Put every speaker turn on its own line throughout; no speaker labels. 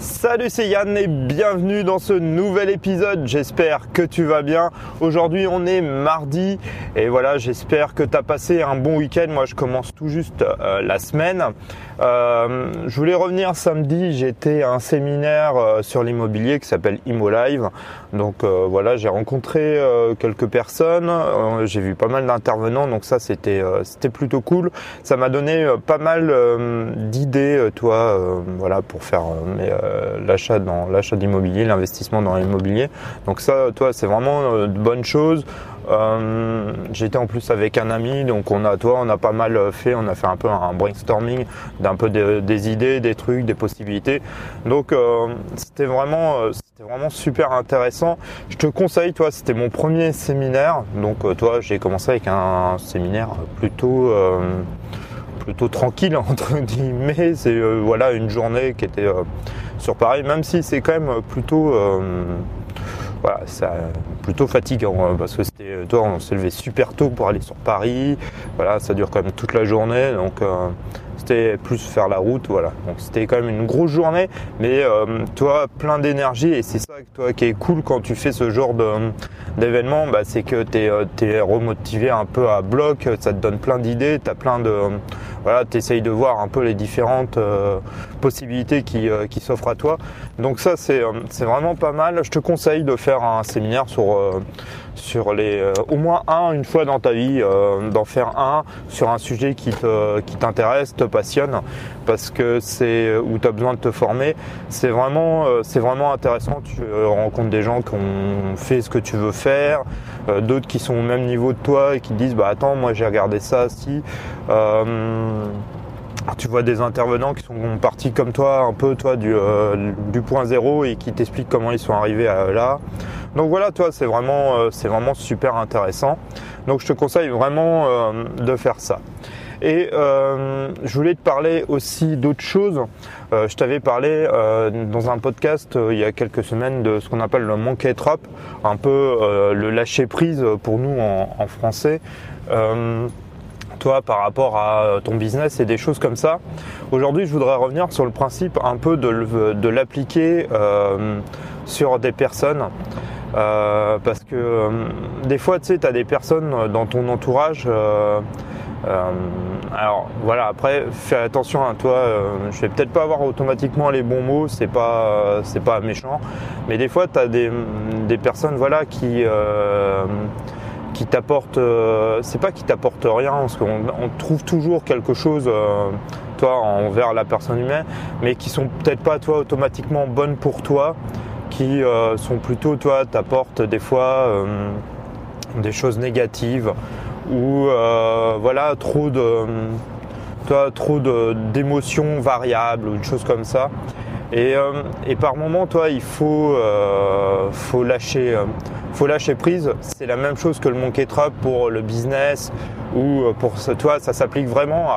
Salut, c'est Yann et bienvenue dans ce nouvel épisode. J'espère que tu vas bien. Aujourd'hui, on est mardi et voilà, j'espère que tu as passé un bon week-end. Moi, je commence tout juste euh, la semaine. Euh, je voulais revenir samedi. J'étais à un séminaire euh, sur l'immobilier qui s'appelle ImmoLive. Donc voilà, j'ai rencontré quelques personnes. j'ai vu pas mal d'intervenants. Donc ça, c'était c'était plutôt cool. Ça m'a donné pas mal d'idées, toi, voilà, pour faire euh, l'achat dans l'achat d'immobilier, l'investissement dans l'immobilier. Donc ça, toi, c'est vraiment euh, de bonnes choses. Euh, J'étais en plus avec un ami, donc on a, toi, on a pas mal fait, on a fait un peu un brainstorming d'un peu des, idées, des trucs, des possibilités. Donc c'était vraiment, c'était vraiment super intéressant. Je te conseille, toi, c'était mon premier séminaire, donc toi, j'ai commencé avec un séminaire plutôt plutôt tranquille entre guillemets. C'est voilà une journée qui était sur Paris, même si c'est quand même plutôt euh, voilà, ça, plutôt fatigant hein, parce que c'était, euh, toi, on s'est levé super tôt pour aller sur Paris. Voilà, ça dure quand même toute la journée, donc euh, c'était plus faire la route, voilà. Donc c'était quand même une grosse journée, mais toi, plein d'énergie et c'est ça toi qui est cool quand tu fais ce genre d'événement, bah, c'est que tu es, es, remotivé un peu à bloc, ça te donne plein d'idées, tu as plein de voilà, tu essayes de voir un peu les différentes euh, possibilités euh, qui, s'offrent à toi. Donc ça, c'est euh, vraiment pas mal. Je te conseille de faire un séminaire sur, sur les au moins un une fois dans ta vie, d'en faire un sur un sujet qui t'intéresse, te, te passionne, parce que c'est où tu as besoin de te former. C'est vraiment, c'est vraiment intéressant. Tu rencontres des gens qui ont fait ce que tu veux faire, d'autres qui sont au même niveau de toi et qui disent bah attends moi j'ai regardé ça si tu vois des intervenants qui sont partis comme toi, un peu toi du, euh, point zéro et qui t'expliquent comment ils sont arrivés à là. Donc voilà, toi, c'est vraiment, euh, c'est vraiment super intéressant. Donc je te conseille vraiment euh, de faire ça. Et je voulais te parler aussi d'autres choses. je t'avais parlé dans un podcast il y a quelques semaines de ce qu'on appelle le monkey trap, un peu le lâcher prise pour nous en français toi par rapport à euh, ton business et des choses comme ça. Aujourd'hui, je voudrais revenir sur le principe un peu de, l'appliquer euh, sur des personnes. Euh, parce que des fois, tu sais, tu as des personnes dans ton entourage. alors voilà, après, fais attention à toi. je vais peut-être pas avoir automatiquement les bons mots, c'est pas, c'est pas méchant. Mais des fois, tu as des, des, personnes voilà, qui qui t'apporte, euh, c'est pas qui t'apporte rien, parce qu'on trouve toujours quelque chose, euh, toi, envers la personne humaine, mais qui sont peut-être pas, toi, automatiquement bonnes pour toi, qui euh, sont plutôt, toi, t'apportent des fois des choses négatives ou voilà trop de, toi, trop d'émotions variables ou une chose comme ça. Et, et par moment, toi, il faut, faut lâcher faut lâcher prise. C'est la même chose que le monkey trap pour le business ou pour toi, ça s'applique vraiment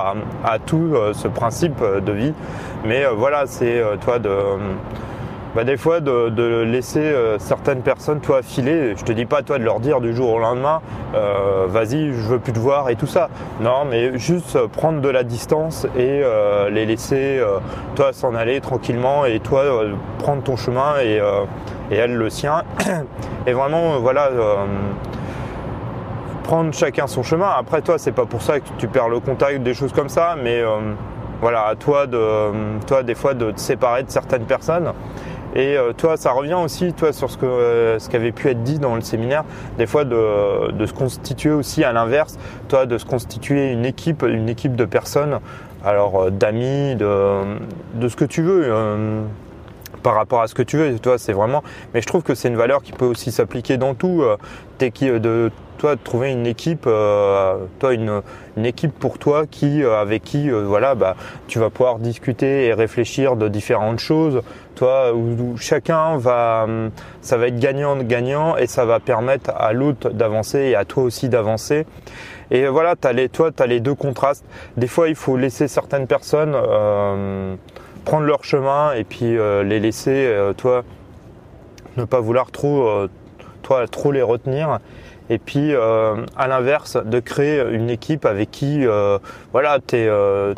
à, tout euh, ce principe de vie. Mais euh, voilà, c'est euh, toi de bah, des fois de, laisser certaines personnes toi filer. Je te dis pas toi de leur dire du jour au lendemain, vas-y, je veux plus te voir et tout ça. Non, mais juste prendre de la distance et les laisser toi s'en aller tranquillement et toi prendre ton chemin et et elle le sien. Et vraiment, euh, voilà, euh, prendre chacun son chemin. Après, toi, c'est pas pour ça que tu perds le contact, des choses comme ça, mais euh, voilà, à toi de, toi, des fois, de te séparer de certaines personnes. Et toi, ça revient aussi, toi, sur ce que ce qui avait pu être dit dans le séminaire, des fois de, de se constituer aussi à l'inverse, toi, de se constituer une équipe, une équipe de personnes, alors d'amis, de, de ce que tu veux par rapport à ce que tu veux. Toi, c'est vraiment. Mais je trouve que c'est une valeur qui peut aussi s'appliquer dans tout. Euh, de toi de trouver une équipe, euh, toi une, équipe pour toi qui euh, avec qui voilà bah tu vas pouvoir discuter et réfléchir de différentes choses. Toi où, chacun va, hum, ça va être gagnant gagnant et ça va permettre à l'autre d'avancer et à toi aussi d'avancer. Et voilà, as les, toi, tu as les deux contrastes. Des fois, il faut laisser certaines personnes prendre leur chemin et puis euh, les laisser, euh, toi, ne pas vouloir trop, euh, toi, trop les retenir. Et puis, à l'inverse, de créer une équipe avec qui, voilà, es,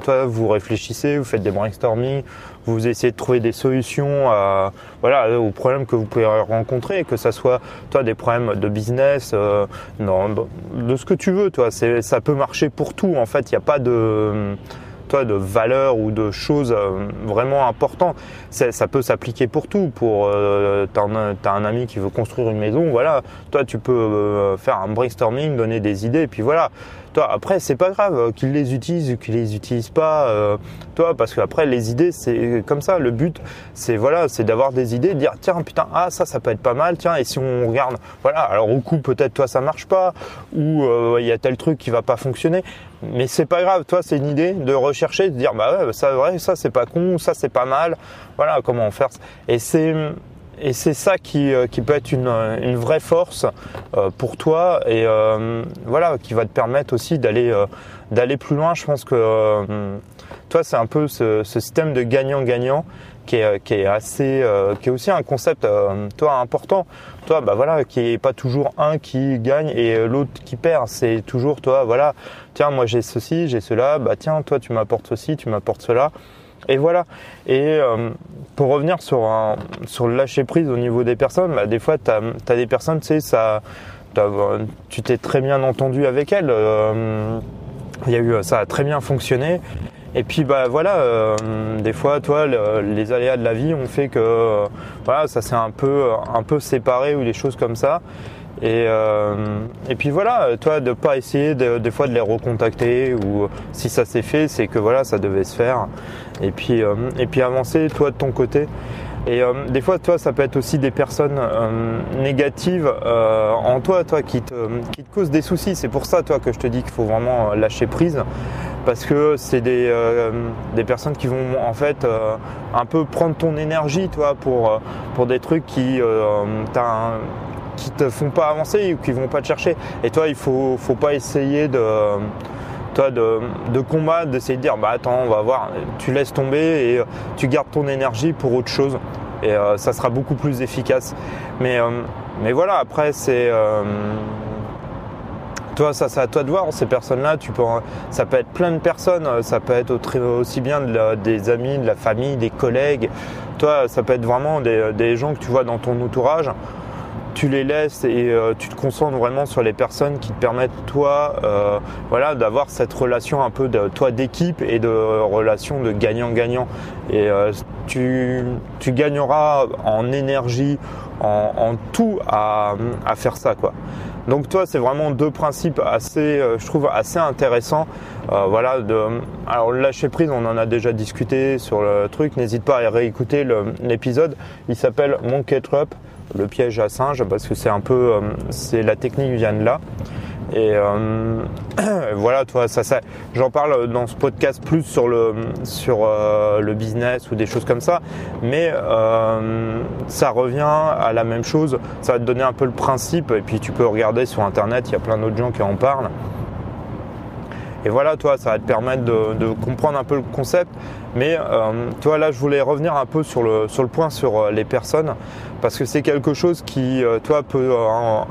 toi, vous réfléchissez, vous faites des brainstorming, vous essayez de trouver des solutions à, voilà, aux problèmes que vous pouvez rencontrer, que ça soit toi des problèmes de business, euh, non, de ce que tu veux, toi. Ça peut marcher pour tout. En fait, il n'y a pas de de valeurs ou de choses euh, vraiment importantes. Ça peut s'appliquer pour tout. Pour euh, t'as un, ami qui veut construire une maison, voilà. Toi, tu peux euh, faire un brainstorming, donner des idées, puis voilà. Toi, après, c'est pas grave qu'ils les utilisent ou qu'ils les utilisent pas. toi, parce qu'après, les idées, c'est comme ça. Le but, c'est voilà, c'est d'avoir des idées, dire tiens, putain, ah ça, ça peut être pas mal. Tiens, et si on regarde, voilà. Alors au coup, peut-être toi, ça marche pas, ou il y a tel truc qui va pas fonctionner mais c'est pas grave, toi c'est une idée de rechercher, de dire bah ouais, ça vrai, ça c'est pas con, ça c'est pas mal, voilà comment faire. Et c'est et c'est ça qui, euh, qui peut être une, une vraie force euh, pour toi et euh, voilà qui va te permettre aussi d'aller d'aller plus loin. Je pense que toi c'est un peu ce, ce système de gagnant-gagnant qui est, qui est assez qui est aussi un concept toi important toi bah voilà qui est pas toujours un qui gagne et l'autre qui perd c'est toujours toi voilà tiens, moi j'ai ceci, j'ai cela, bah tiens, toi tu m'apportes ceci, tu m'apportes cela. Et voilà. Et euh, pour revenir sur, un, sur le lâcher prise au niveau des personnes, bah, des fois tu as, des personnes, tu sais, ça, tu t'es très bien entendu avec elles. Euh, il y a eu, ça a très bien fonctionné. Et puis bah voilà, euh, des fois, toi, les aléas de la vie ont fait que voilà, ça s'est un peu, un peu séparé ou des choses comme ça. Et, euh, et puis voilà, toi de pas essayer des fois de les recontacter ou si ça s'est fait, c'est que voilà, ça devait se faire. Et puis euh, et puis avancer toi de ton côté. Et euh, des fois, toi, ça peut être aussi des personnes négatives en toi, toi, qui te, qui te causent des soucis. C'est pour ça, toi, que je te dis qu'il faut vraiment lâcher prise, parce que c'est des, des personnes qui vont en fait un peu prendre ton énergie, toi, pour pour des trucs qui t'as qui te font pas avancer ou qui vont pas te chercher. Et toi, il faut, faut pas essayer de, toi, de, combattre, d'essayer de dire, bah attends, on va voir. Tu laisses tomber et tu gardes ton énergie pour autre chose. Et euh, ça sera beaucoup plus efficace. Mais, euh, voilà, après, c'est. Euh, toi, ça, c'est à toi de voir. Ces personnes-là, tu peux, ça peut être plein de personnes. Ça peut être aussi bien des amis, de la famille, des collègues. Toi, ça peut être vraiment des gens que tu vois dans ton entourage tu les laisses et euh, tu te concentres vraiment sur les personnes qui te permettent toi euh, voilà d'avoir cette relation un peu de toi d'équipe et de relation de gagnant-gagnant. Et euh, tu, tu gagneras en énergie en, tout à, à, faire ça quoi. Donc toi c'est vraiment deux principes assez je trouve assez intéressants voilà de alors lâcher prise on en a déjà discuté sur le truc. N'hésite pas à réécouter l'épisode. Il s'appelle Trap le piège à singe parce que c'est un peu, euh, c'est la technique vient de là. Et euh, voilà, toi, ça, ça j'en parle dans ce podcast plus sur le sur euh, le business ou des choses comme ça, mais ça revient à la même chose. Ça va te donner un peu le principe, et puis tu peux regarder sur internet, il y a plein d'autres gens qui en parlent. Et voilà, toi, ça va te permettre de, comprendre un peu le concept. Mais euh, toi, là, je voulais revenir un peu sur le, sur le point sur euh, les personnes, parce que c'est quelque chose qui, euh, toi, peut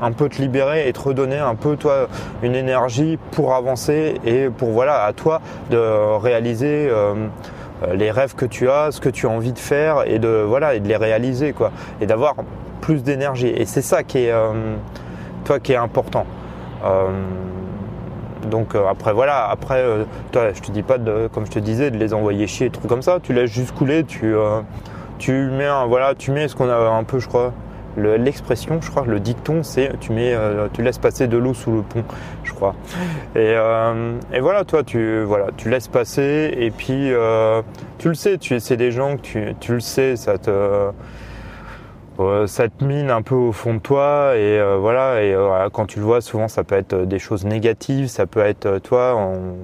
un, peu te libérer et te redonner un peu, toi, une énergie pour avancer et pour, voilà, à toi de réaliser les rêves que tu as, ce que tu as envie de faire et de, voilà, et de les réaliser, quoi. Et d'avoir plus d'énergie. Et c'est ça qui est, toi, qui est important. Donc euh, après voilà, après euh, toi, je te dis pas de, comme je te disais, de les envoyer chier, trucs comme ça. Tu laisses juste couler, tu euh, tu mets un, voilà, tu mets ce qu'on a un peu, je crois, l'expression, je crois, le dicton, c'est tu mets, tu laisses passer de l'eau sous le pont, je crois. Et, et voilà, toi, tu voilà, tu laisses passer et puis tu le sais, tu c'est des gens que tu, tu le sais, ça te euh, ça te mine un peu au fond de toi et euh, voilà et euh, quand tu le vois souvent ça peut être des choses négatives ça peut être toi on...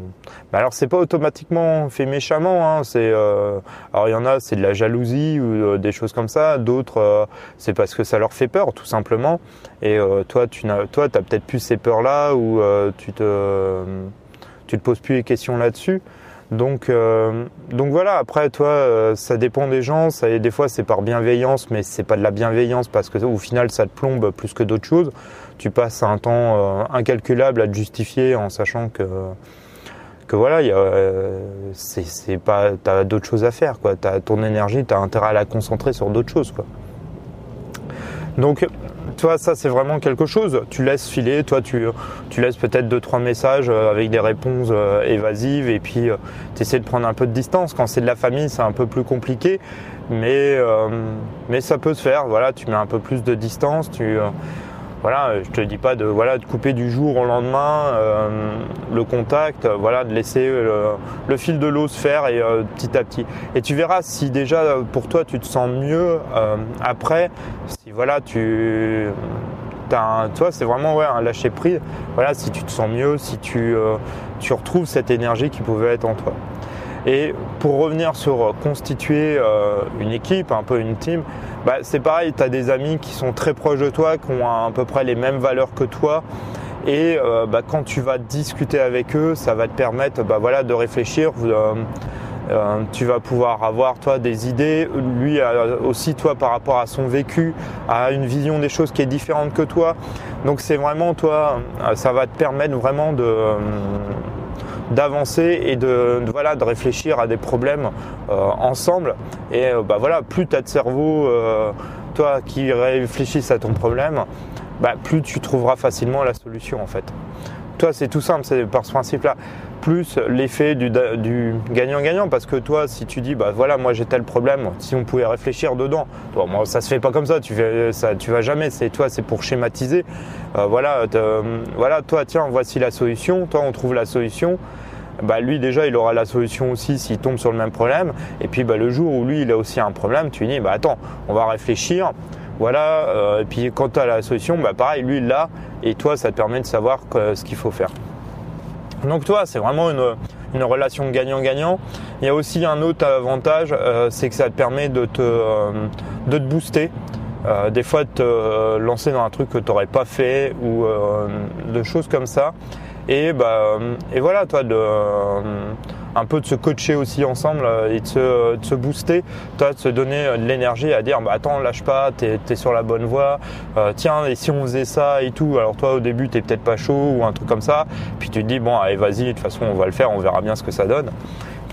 bah, alors c'est pas automatiquement fait méchamment hein, c'est alors il y en a c'est de la jalousie ou des choses comme ça d'autres c'est parce que ça leur fait peur tout simplement. Et toi tu n'as toi t'as peut-être plus ces peurs là ou tu te tu te poses plus les questions là-dessus donc, euh, donc voilà. Après, toi, euh, ça dépend des gens. Ça, des fois, c'est par bienveillance, mais c'est pas de la bienveillance parce que au final, ça te plombe plus que d'autres choses. Tu passes un temps euh, incalculable à te justifier en sachant que que voilà, a, c'est pas, t'as d'autres choses à faire, quoi. T'as ton énergie, t'as intérêt à la concentrer sur d'autres choses, quoi. Donc, toi, ça c'est vraiment quelque chose. Tu laisses filer, toi tu, tu laisses peut-être deux trois messages euh, avec des réponses euh, évasives et puis euh, tu essaies de prendre un peu de distance. Quand c'est de la famille, c'est un peu plus compliqué, mais mais ça peut se faire. Voilà, tu mets un peu plus de distance, tu voilà, je te dis pas de voilà de couper du jour au lendemain euh, le contact, euh, voilà, de laisser le, fil de l'eau se faire et euh, petit à petit. Et tu verras si déjà pour toi tu te sens mieux après, si voilà tu as toi c'est vraiment un lâcher prise. Voilà, si tu te sens mieux, si tu tu retrouves cette énergie qui pouvait être en toi. Et pour revenir sur constituer une équipe, un peu une team, bah, c'est pareil, tu as des amis qui sont très proches de toi, qui ont à peu près les mêmes valeurs que toi. Et euh, bah, quand tu vas discuter avec eux, ça va te permettre bah, voilà, de réfléchir. Euh, euh, tu vas pouvoir avoir toi des idées, lui aussi toi par rapport à son vécu, à une vision des choses qui est différente que toi. Donc c'est vraiment toi, ça va te permettre vraiment de d'avancer et de, voilà de réfléchir à des problèmes euh, ensemble. Et euh, bah voilà plus tu as de cerveau euh, toi qui réfléchissent à ton problème bah, plus tu trouveras facilement la solution en fait toi c'est tout simple c'est par ce principe là plus l'effet du, gagnant-gagnant parce que toi si tu dis bah voilà moi j'ai tel problème si on pouvait réfléchir dedans toi, moi, ça se fait pas comme ça tu fais vas jamais c'est toi c'est pour schématiser voilà voilà toi tiens voici la solution toi on trouve la solution bah lui déjà il aura la solution aussi s'il tombe sur le même problème. Et puis bah, le jour où lui il a aussi un problème, tu lui dis bah attends, on va réfléchir. Voilà, euh, et puis quand tu as la solution, bah pareil, lui il l'a, et toi ça te permet de savoir ce qu'il faut faire. Donc toi, c'est vraiment une, relation gagnant-gagnant. Il y a aussi un autre avantage, euh, c'est que ça te permet de te, euh, de te booster. des fois de te lancer dans un truc que tu n'aurais pas fait ou de choses comme ça. Et, bah, et voilà, toi, de, un peu de se coacher aussi ensemble euh, et de se, de se booster, toi, de se donner de l'énergie à dire bah, attends, lâche pas, t'es es sur la bonne voie, euh, tiens, et si on faisait ça et tout, alors toi au début t'es peut-être pas chaud ou un truc comme ça, puis tu te dis bon, allez, vas-y, de toute façon on va le faire, on verra bien ce que ça donne.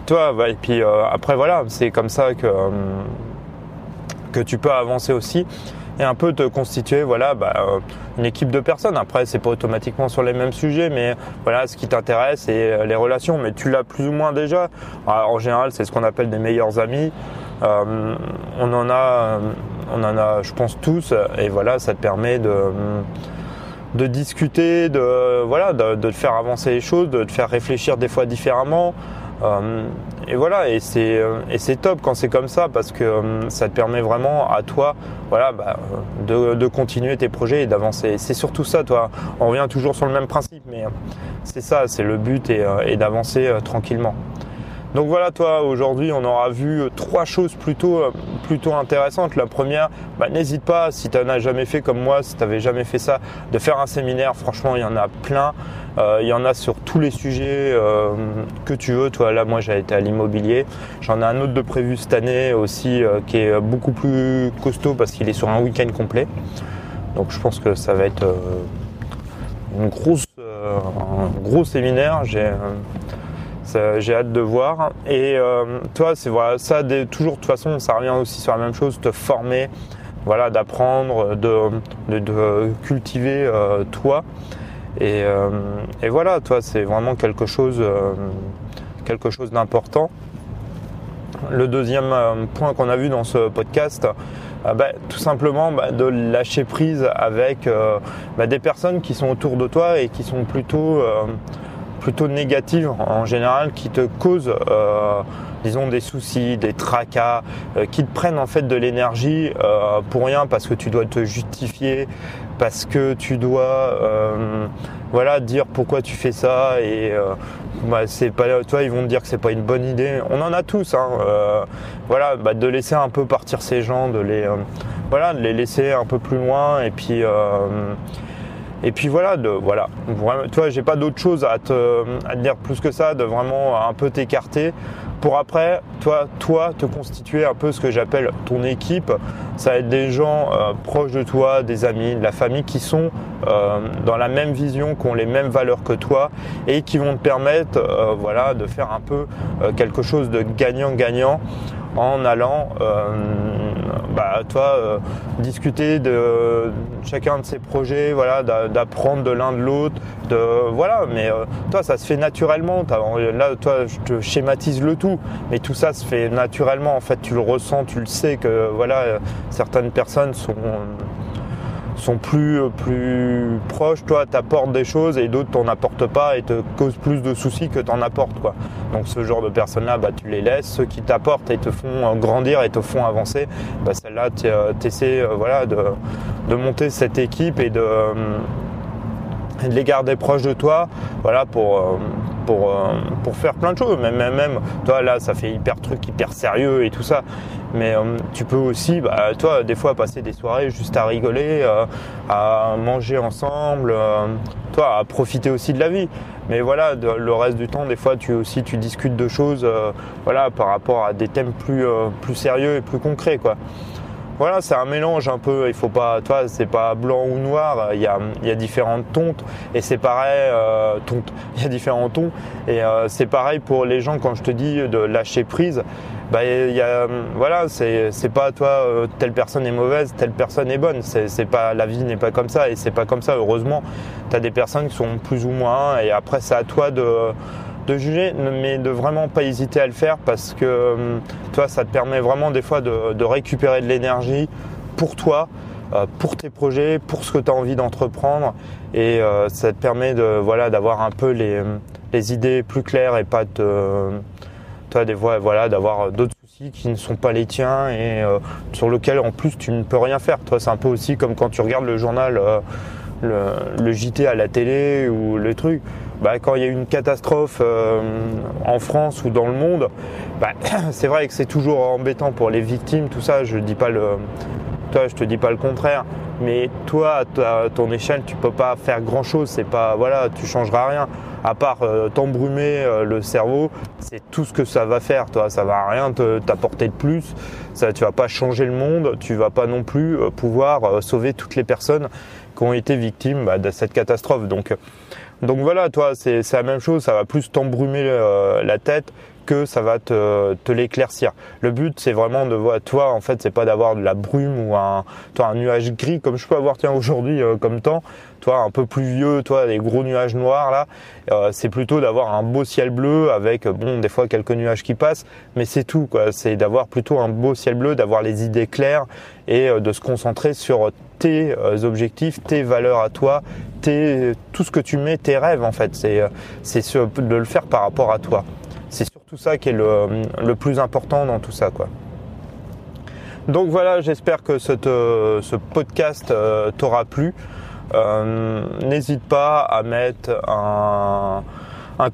Toi, et puis euh, après voilà, c'est comme ça que, que tu peux avancer aussi et un peu te constituer voilà bah, euh, une équipe de personnes. Après c'est pas automatiquement sur les mêmes sujets, mais voilà ce qui t'intéresse c'est euh, les relations. Mais tu l'as plus ou moins déjà. en général c'est ce qu'on appelle des meilleurs amis. Euh, on en a, on en a, je pense tous, et voilà ça te permet de de discuter, de voilà, de, de faire avancer les choses, de te faire réfléchir des fois différemment. Euh, et voilà, et c'est euh, et c'est top quand c'est comme ça parce que euh, ça te permet vraiment à toi, voilà, bah, de, de, continuer tes projets et d'avancer. C'est surtout ça, toi. On revient toujours sur le même principe, mais c'est ça, c'est le but et, et d'avancer tranquillement. Donc voilà, toi, aujourd'hui, on aura vu trois choses plutôt, plutôt intéressantes. La première, bah, n'hésite pas, si tu n'en as jamais fait comme moi, si tu n'avais jamais fait ça, de faire un séminaire. Franchement, il y en a plein. Euh, il y en a sur tous les sujets euh, que tu veux. Toi, là, moi, j'ai été à l'immobilier. J'en ai un autre de prévu cette année aussi euh, qui est beaucoup plus costaud parce qu'il est sur un week-end complet. Donc, je pense que ça va être un gros séminaire. J'ai hâte de voir. Et euh, toi, c'est voilà, ça, toujours de toute façon, ça revient aussi sur la même chose, te former, voilà, d'apprendre, de, de, cultiver euh, toi. Et, euh, et, voilà, toi, c'est vraiment quelque chose, quelque chose d'important. Le deuxième point qu'on a vu dans ce podcast, bah, tout simplement bah, de lâcher prise avec bah, des personnes qui sont autour de toi et qui sont plutôt plutôt négatives en général qui te causent euh, disons des soucis, des tracas, euh, qui te prennent en fait de l'énergie euh, pour rien parce que tu dois te justifier, parce que tu dois voilà dire pourquoi tu fais ça et bah, c'est pas toi ils vont te dire que c'est pas une bonne idée. On en a tous hein, voilà bah, de laisser un peu partir ces gens, de les voilà de les laisser un peu plus loin et puis et puis voilà, de, voilà. Vraiment, j'ai pas d'autre chose à te, dire plus que ça, de vraiment un peu t'écarter pour après, toi, toi, te constituer un peu ce que j'appelle ton équipe. Ça va être des gens euh, proches de toi, des amis, de la famille qui sont euh, dans la même vision, qui ont les mêmes valeurs que toi et qui vont te permettre, euh, voilà, de faire un peu quelque chose de gagnant-gagnant en allant, bah, toi, euh, discuter de chacun de ses projets, voilà, d'apprendre de l'un de l'autre, de voilà. Mais euh, toi, ça se fait naturellement. Là, toi, je te schématise le tout, mais tout ça se fait naturellement. En fait, tu le ressens, tu le sais que voilà, certaines personnes sont sont plus, plus proches, toi t'apportes des choses et d'autres t'en apportent pas et te causent plus de soucis que t'en apportes quoi. Donc ce genre de personnes-là, bah, tu les laisses. Ceux qui t'apportent et te font grandir et te font avancer, bah, celles-là tu essaies euh, voilà, de, monter cette équipe et de, euh, les garder proches de toi voilà, pour, euh, faire plein de choses. Même, même, toi là, ça fait hyper truc, hyper sérieux et tout ça. Mais euh, tu peux aussi, bah, toi, des fois, passer des soirées juste à rigoler, euh, à manger ensemble, euh, toi, à profiter aussi de la vie. Mais voilà, le reste du temps, des fois, tu aussi, tu discutes de choses, voilà, par rapport à des thèmes plus, plus sérieux et plus concrets, quoi voilà, c'est un mélange un peu. Il faut pas, toi, c'est pas blanc ou noir. Il y a, il y a différentes tontes et c'est pareil. Il y a différents tons et c'est pareil pour les gens quand je te dis de lâcher prise. Bah, voilà, c'est, pas toi, euh, telle personne est mauvaise, telle personne est bonne. C'est, pas, la vie n'est pas comme ça et c'est pas comme ça. Heureusement, tu as des personnes qui sont plus ou moins et après c'est à toi de de juger, mais de vraiment pas hésiter à le faire parce que hum, toi, ça te permet vraiment des fois de, récupérer de l'énergie pour toi, euh, pour tes projets, pour ce que tu as envie d'entreprendre et euh, ça te permet de voilà d'avoir un peu les, les, idées plus claires et pas de toi des fois voilà d'avoir d'autres soucis qui ne sont pas les tiens et euh, sur lesquels en plus tu ne peux rien faire. Toi, c'est un peu aussi comme quand tu regardes le journal le, le, JT à la télé ou le truc bah, quand il y a une catastrophe euh, en France ou dans le monde, bah, c'est vrai que c'est toujours embêtant pour les victimes, tout ça. Je dis pas le, toi, je te dis pas le contraire. Mais toi, à ton échelle, tu peux pas faire grand chose. C'est pas, voilà, tu changeras rien. À part euh, t'embrumer euh, le cerveau, c'est tout ce que ça va faire. Toi, ça va rien t'apporter de plus. Ça, tu vas pas changer le monde. Tu vas pas non plus pouvoir sauver toutes les personnes qui ont été victimes bah, de cette catastrophe. Donc donc voilà, toi, c'est la même chose, ça va plus t'embrumer euh, la tête que ça va te, te l'éclaircir. Le but, c'est vraiment de voir, toi, en fait, c'est pas d'avoir de la brume ou un, toi, un nuage gris comme je peux avoir, tiens, aujourd'hui, euh, comme temps, toi, un peu pluvieux, toi, des gros nuages noirs, là. Euh, c'est plutôt d'avoir un beau ciel bleu avec, bon, des fois quelques nuages qui passent, mais c'est tout, quoi. C'est d'avoir plutôt un beau ciel bleu, d'avoir les idées claires et de se concentrer sur tes objectifs, tes valeurs à toi, tes, tout ce que tu mets, tes rêves, en fait. C'est, c'est de le faire par rapport à toi. C'est surtout ça qui est le, plus important dans tout ça, quoi. Donc voilà, j'espère que ce podcast euh, t'aura plu. Euh, n'hésite pas à mettre un,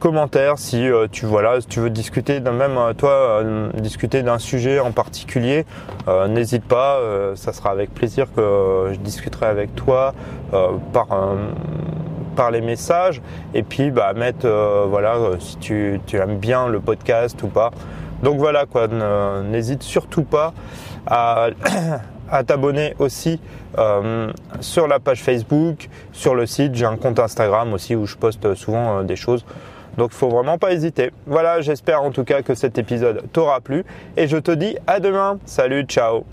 commentaire si euh, tu voilà, si tu veux discuter d'un même toi discuter d'un sujet en particulier. N'hésite pas, ça sera avec plaisir que je discuterai avec toi par par les messages et puis bah, mettre euh, voilà euh, si tu, aimes bien le podcast ou pas. Donc voilà quoi, n'hésite surtout pas à, t'abonner aussi euh, sur la page Facebook, sur le site. J'ai un compte Instagram aussi où je poste souvent des choses. Donc il faut vraiment pas hésiter. Voilà, j'espère en tout cas que cet épisode t'aura plu et je te dis à demain. Salut, ciao